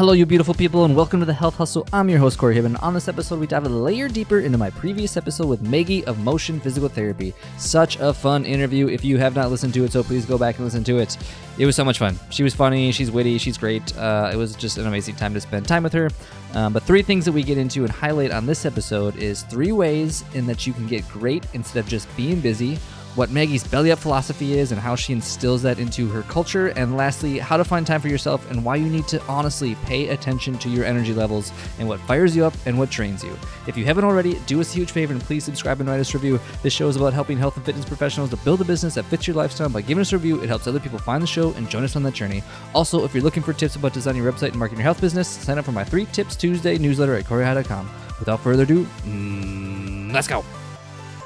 Hello, you beautiful people, and welcome to the Health Hustle. I'm your host, Corey Hibben. On this episode, we dive a layer deeper into my previous episode with Maggie of Motion Physical Therapy. Such a fun interview. If you have not listened to it, so please go back and listen to it. It was so much fun. She was funny, she's witty, she's great. Uh, it was just an amazing time to spend time with her. Um, but three things that we get into and highlight on this episode is three ways in that you can get great instead of just being busy what Maggie's belly up philosophy is and how she instills that into her culture, and lastly, how to find time for yourself and why you need to honestly pay attention to your energy levels and what fires you up and what drains you. If you haven't already, do us a huge favor and please subscribe and write us a review. This show is about helping health and fitness professionals to build a business that fits your lifestyle. By giving us a review, it helps other people find the show and join us on that journey. Also, if you're looking for tips about designing your website and marketing your health business, sign up for my Three Tips Tuesday newsletter at CoreyHi.com. Without further ado, mm, let's go.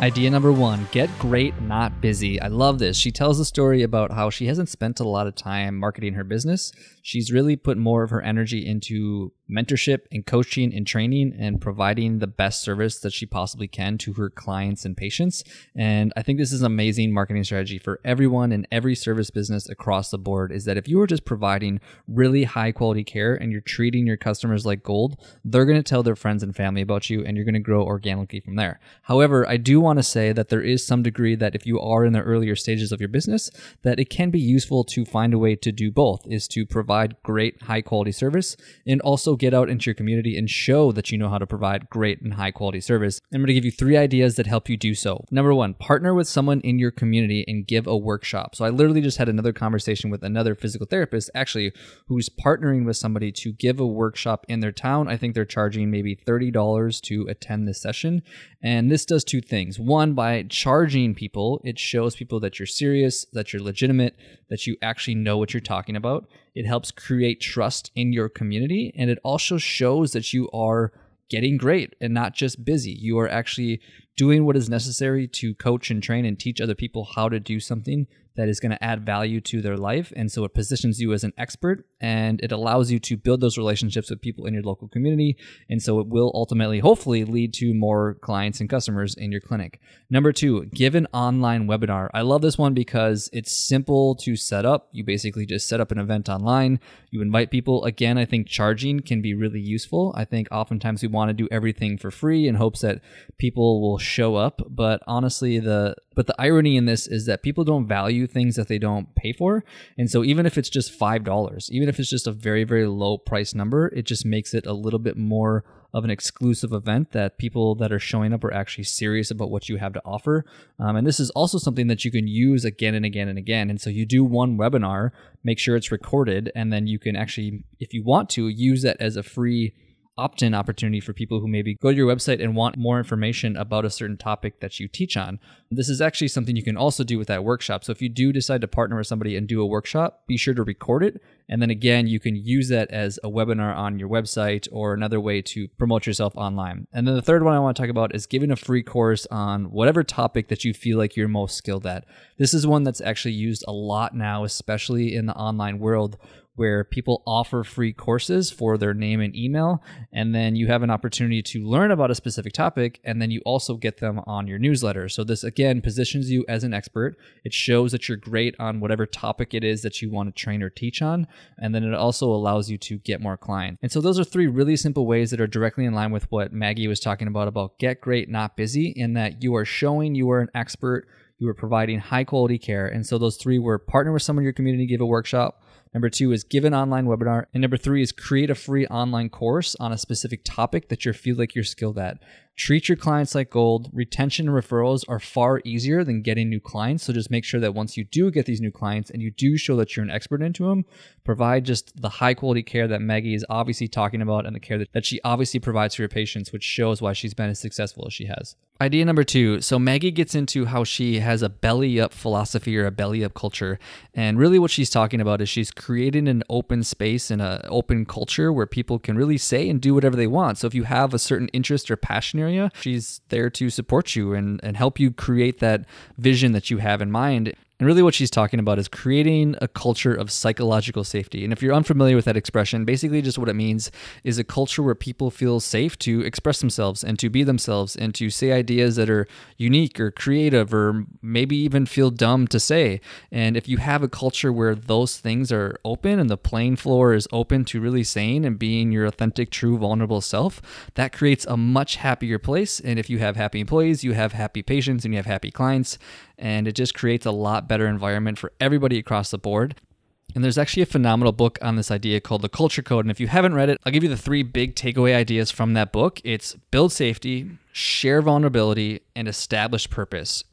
Idea number one get great, not busy. I love this. She tells a story about how she hasn't spent a lot of time marketing her business. She's really put more of her energy into mentorship and coaching and training and providing the best service that she possibly can to her clients and patients. And I think this is an amazing marketing strategy for everyone in every service business across the board is that if you are just providing really high quality care and you're treating your customers like gold, they're going to tell their friends and family about you and you're going to grow organically from there. However, I do want to say that there is some degree that if you are in the earlier stages of your business, that it can be useful to find a way to do both is to provide great high quality service and also get out into your community and show that you know how to provide great and high quality service. I'm going to give you three ideas that help you do so. Number one, partner with someone in your community and give a workshop. So I literally just had another conversation with another physical therapist actually who's partnering with somebody to give a workshop in their town. I think they're charging maybe $30 to attend this session. And this does two things. One, by charging people, it shows people that you're serious, that you're legitimate, that you actually know what you're talking about. It helps create trust in your community. And it also shows that you are getting great and not just busy. You are actually doing what is necessary to coach and train and teach other people how to do something that is going to add value to their life. And so it positions you as an expert and it allows you to build those relationships with people in your local community. And so it will ultimately, hopefully, lead to more clients and customers in your clinic. Number two, give an online webinar. I love this one because it's simple to set up. You basically just set up an event online, you invite people. Again, I think charging can be really useful. I think oftentimes we want to do everything for free in hopes that people will show up. But honestly, the but the irony in this is that people don't value things that they don't pay for. And so even if it's just $5, even if it's just a very, very low price number, it just makes it a little bit more of an exclusive event that people that are showing up are actually serious about what you have to offer. Um, and this is also something that you can use again and again and again. And so you do one webinar, make sure it's recorded, and then you can actually, if you want to, use that as a free opt in opportunity for people who maybe go to your website and want more information about a certain topic that you teach on. This is actually something you can also do with that workshop. So if you do decide to partner with somebody and do a workshop, be sure to record it. And then again, you can use that as a webinar on your website or another way to promote yourself online. And then the third one I want to talk about is giving a free course on whatever topic that you feel like you're most skilled at. This is one that's actually used a lot now, especially in the online world where people offer free courses for their name and email. And then you have an opportunity to learn about a specific topic, and then you also get them on your newsletter. So, this again positions you as an expert. It shows that you're great on whatever topic it is that you want to train or teach on. And then it also allows you to get more clients. And so, those are three really simple ways that are directly in line with what Maggie was talking about about get great, not busy, in that you are showing you are an expert. You are providing high quality care. And so those three were partner with someone in your community, give a workshop, Number two is give an online webinar. And number three is create a free online course on a specific topic that you feel like you're skilled at. Treat your clients like gold. Retention and referrals are far easier than getting new clients. So just make sure that once you do get these new clients and you do show that you're an expert into them, provide just the high quality care that Maggie is obviously talking about and the care that, that she obviously provides for your patients, which shows why she's been as successful as she has. Idea number two. So Maggie gets into how she has a belly up philosophy or a belly up culture. And really what she's talking about is she's creating an open space and an open culture where people can really say and do whatever they want. So if you have a certain interest or passion area, she's there to support you and, and help you create that vision that you have in mind And really, what she's talking about is creating a culture of psychological safety. And if you're unfamiliar with that expression, basically just what it means is a culture where people feel safe to express themselves and to be themselves and to say ideas that are unique or creative or maybe even feel dumb to say. And if you have a culture where those things are open and the playing floor is open to really saying and being your authentic, true, vulnerable self, that creates a much happier place. And if you have happy employees, you have happy patients and you have happy clients and it just creates a lot better environment for everybody across the board. And there's actually a phenomenal book on this idea called The Culture Code. And if you haven't read it, I'll give you the three big takeaway ideas from that book it's build safety, share vulnerability, and establish purpose.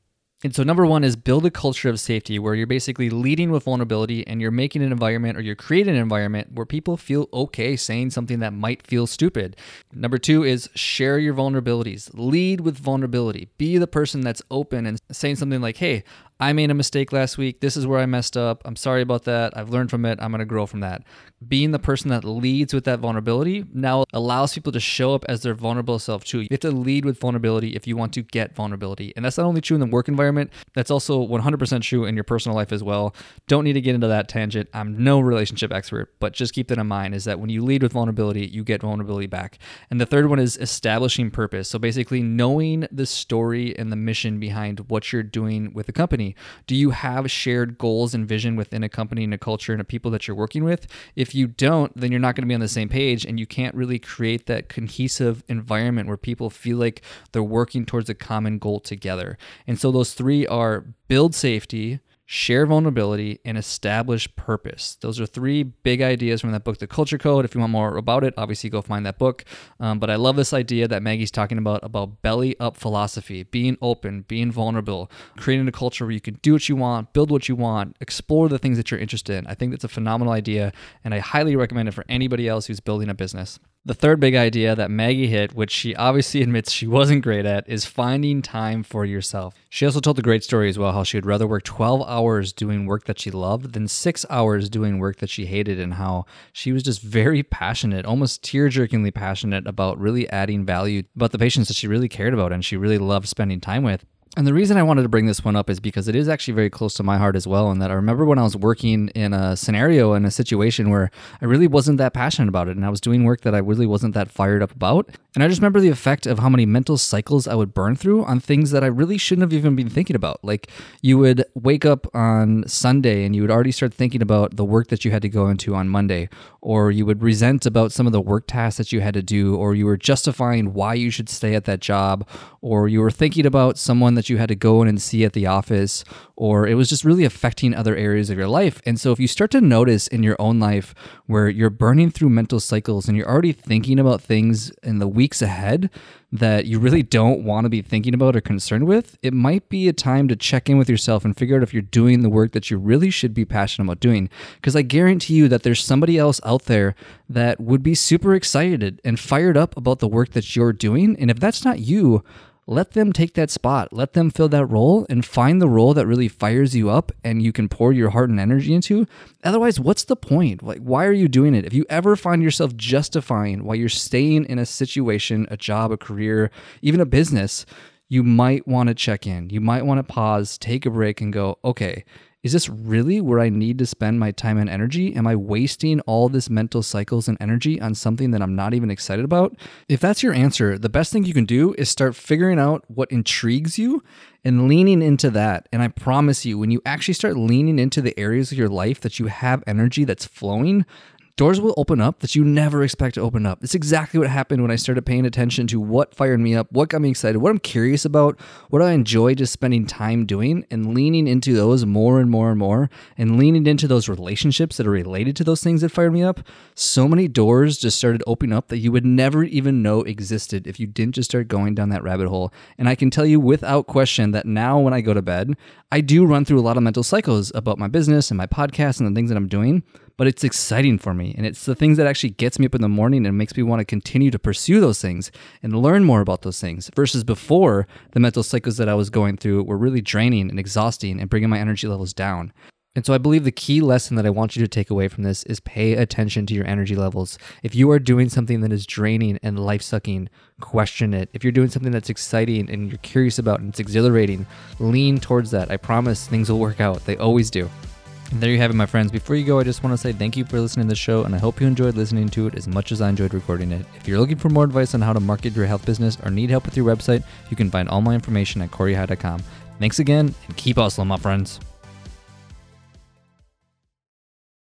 And so, number one is build a culture of safety where you're basically leading with vulnerability and you're making an environment or you're creating an environment where people feel okay saying something that might feel stupid. Number two is share your vulnerabilities, lead with vulnerability. Be the person that's open and saying something like, hey, I made a mistake last week. This is where I messed up. I'm sorry about that. I've learned from it. I'm going to grow from that. Being the person that leads with that vulnerability now allows people to show up as their vulnerable self too. You have to lead with vulnerability if you want to get vulnerability. And that's not only true in the work environment, that's also 100% true in your personal life as well. Don't need to get into that tangent. I'm no relationship expert, but just keep that in mind is that when you lead with vulnerability, you get vulnerability back. And the third one is establishing purpose. So basically knowing the story and the mission behind what you're doing with the company company? Do you have shared goals and vision within a company and a culture and a people that you're working with? If you don't, then you're not going to be on the same page and you can't really create that cohesive environment where people feel like they're working towards a common goal together. And so those three are build safety, share vulnerability, and establish purpose. Those are three big ideas from that book, The Culture Code. If you want more about it, obviously go find that book. Um, but I love this idea that Maggie's talking about about belly up philosophy, being open, being vulnerable, creating a culture where you can do what you want, build what you want, explore the things that you're interested in. I think that's a phenomenal idea, and I highly recommend it for anybody else who's building a business. The third big idea that Maggie hit, which she obviously admits she wasn't great at, is finding time for yourself. She also told a great story as well how she would rather work 12 hours doing work that she loved than six hours doing work that she hated, and how she was just very passionate, almost tear jerkingly passionate about really adding value about the patients that she really cared about and she really loved spending time with. And the reason I wanted to bring this one up is because it is actually very close to my heart as well. And that I remember when I was working in a scenario in a situation where I really wasn't that passionate about it. And I was doing work that I really wasn't that fired up about. And I just remember the effect of how many mental cycles I would burn through on things that I really shouldn't have even been thinking about. Like you would wake up on Sunday and you would already start thinking about the work that you had to go into on Monday, or you would resent about some of the work tasks that you had to do, or you were justifying why you should stay at that job, or you were thinking about someone that that you had to go in and see at the office, or it was just really affecting other areas of your life. And so, if you start to notice in your own life where you're burning through mental cycles and you're already thinking about things in the weeks ahead that you really don't want to be thinking about or concerned with, it might be a time to check in with yourself and figure out if you're doing the work that you really should be passionate about doing. Because I guarantee you that there's somebody else out there that would be super excited and fired up about the work that you're doing. And if that's not you, let them take that spot. Let them fill that role and find the role that really fires you up and you can pour your heart and energy into. Otherwise, what's the point? Like, why are you doing it? If you ever find yourself justifying why you're staying in a situation, a job, a career, even a business, you might want to check in. You might want to pause, take a break, and go, okay, is this really where I need to spend my time and energy? Am I wasting all this mental cycles and energy on something that I'm not even excited about? If that's your answer, the best thing you can do is start figuring out what intrigues you and leaning into that. And I promise you, when you actually start leaning into the areas of your life that you have energy that's flowing, doors will open up that you never expect to open up. It's exactly what happened when I started paying attention to what fired me up, what got me excited, what I'm curious about, what I enjoy just spending time doing, and leaning into those more and more and more, and leaning into those relationships that are related to those things that fired me up. So many doors just started opening up that you would never even know existed if you didn't just start going down that rabbit hole. And I can tell you without question that now when I go to bed, I do run through a lot of mental cycles about my business and my podcast and the things that I'm doing but it's exciting for me. And it's the things that actually gets me up in the morning and makes me want to continue to pursue those things and learn more about those things versus before the mental cycles that I was going through were really draining and exhausting and bringing my energy levels down. And so I believe the key lesson that I want you to take away from this is pay attention to your energy levels. If you are doing something that is draining and life sucking, question it. If you're doing something that's exciting and you're curious about and it's exhilarating, lean towards that. I promise things will work out. They always do. And there you have it, my friends. Before you go, I just want to say thank you for listening to the show, and I hope you enjoyed listening to it as much as I enjoyed recording it. If you're looking for more advice on how to market your health business or need help with your website, you can find all my information at coreyhi.com. Thanks again, and keep hustling, my friends.